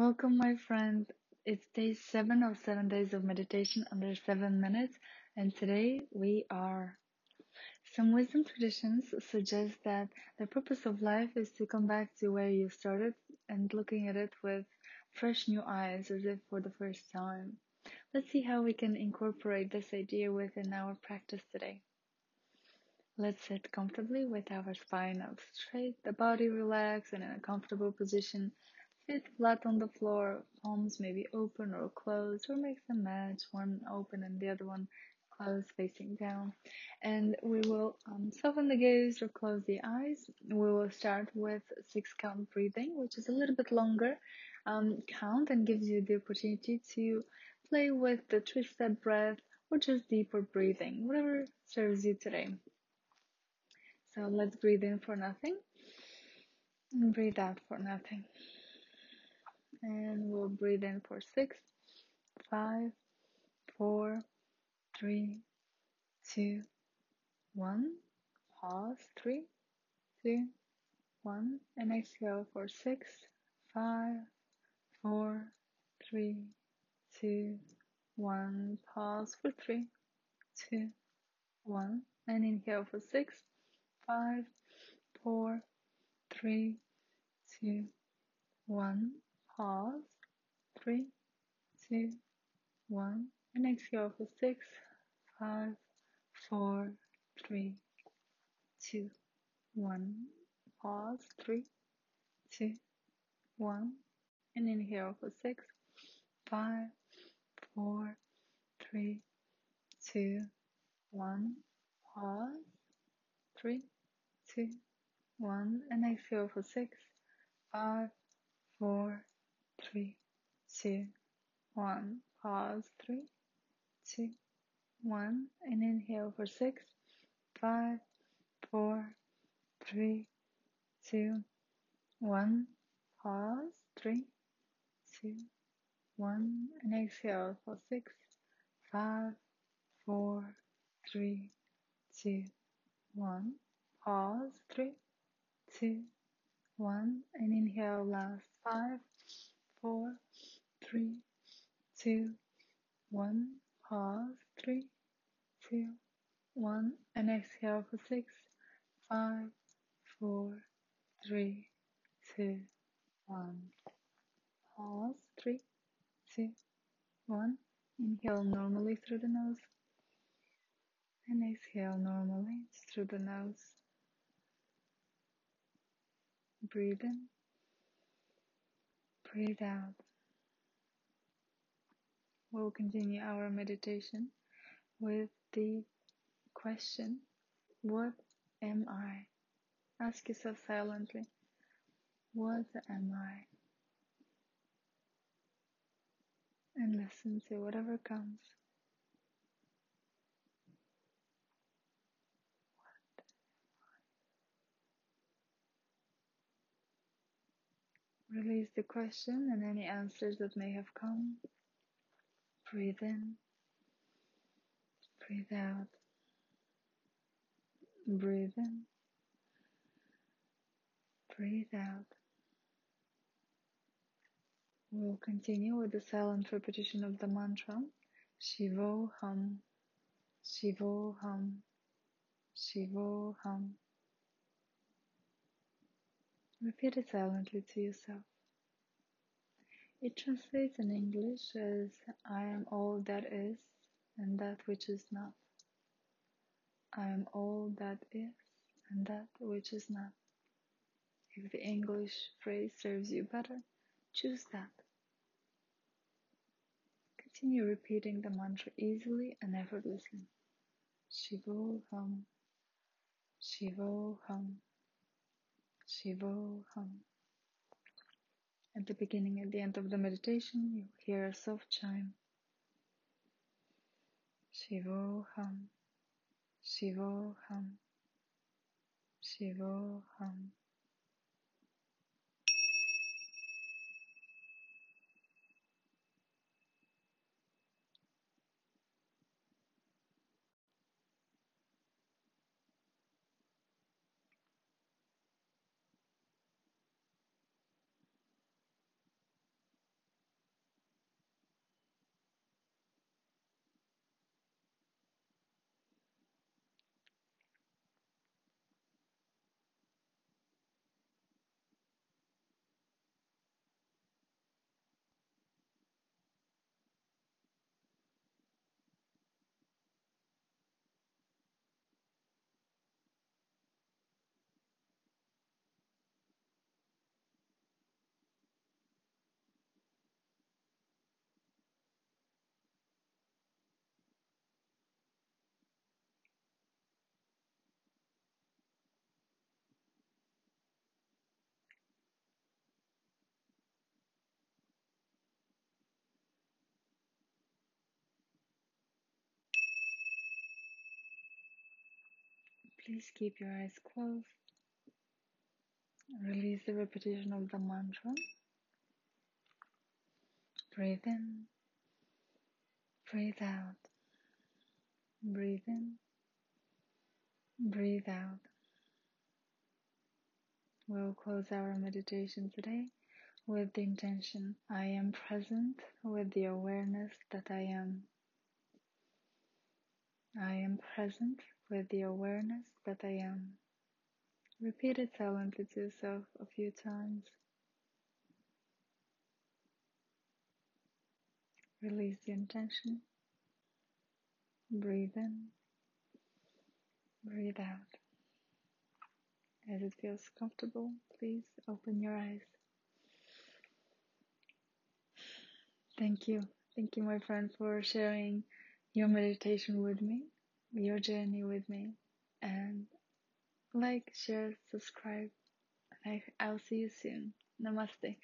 Welcome, my friend. It's day seven of seven days of meditation under seven minutes, and today we are. Some wisdom traditions suggest that the purpose of life is to come back to where you started and looking at it with fresh new eyes as if for the first time. Let's see how we can incorporate this idea within our practice today. Let's sit comfortably with our spine up straight, the body relaxed and in a comfortable position Feet flat on the floor, palms may be open or closed, or make them match, one open and the other one closed facing down. And we will um, soften the gaze or close the eyes. We will start with six count breathing, which is a little bit longer um, count and gives you the opportunity to play with the twisted breath or just deeper breathing, whatever serves you today. So let's breathe in for nothing and breathe out for nothing and we'll breathe in for six, five, four, three, two, one. Pause, three, two, one, and exhale for six, five, four, three, two, one. Pause for three, two, one, and inhale for six, five, four, three, two, one pause, three, two, one, and exhale for six, five, four, three, two, one, pause, three, two, one, and inhale for six, five, four, three, two, one, pause, three, two, one, and exhale for six, five, four, three, two, one. Pause, three, two, one, and inhale for six, five, four, three, two, one. Pause, three, two, one, and exhale for six, five, four, three, two, one. Pause, three, two, one, and inhale last five, four, three, two, one. Pause, three, two, one, and exhale for six, five, four, three, two, one. Pause, three, two, one. Inhale normally through the nose, and exhale normally through the nose. Breathe in Breathe out. We'll continue our meditation with the question What am I? Ask yourself silently What am I? And listen to whatever comes. Release the question and any answers that may have come. Breathe in, breathe out, breathe in, breathe out. We'll continue with the silent repetition of the mantra Shivo Hum, Shivo Hum, Shivo Hum. Repeat it silently to yourself. It translates in English as I am all that is and that which is not. I am all that is and that which is not. If the English phrase serves you better, choose that. Continue repeating the mantra easily and effortlessly. Shivo Hum, Shivo Hum. At the beginning at the end of the meditation, you hear a soft chime. Shivo Hum. Shivo please keep your eyes closed. Release the repetition of the mantra. Breathe in, breathe out, breathe in, breathe out. We'll close our meditation today with the intention I am present with the awareness that I am. I am present with the awareness that I am. Repeat it silently to yourself a few times. Release the intention. Breathe in. Breathe out. As it feels comfortable, please open your eyes. Thank you. Thank you, my friend, for sharing your meditation with me, your journey with me. And like, share, subscribe. I, I'll see you soon. Namaste.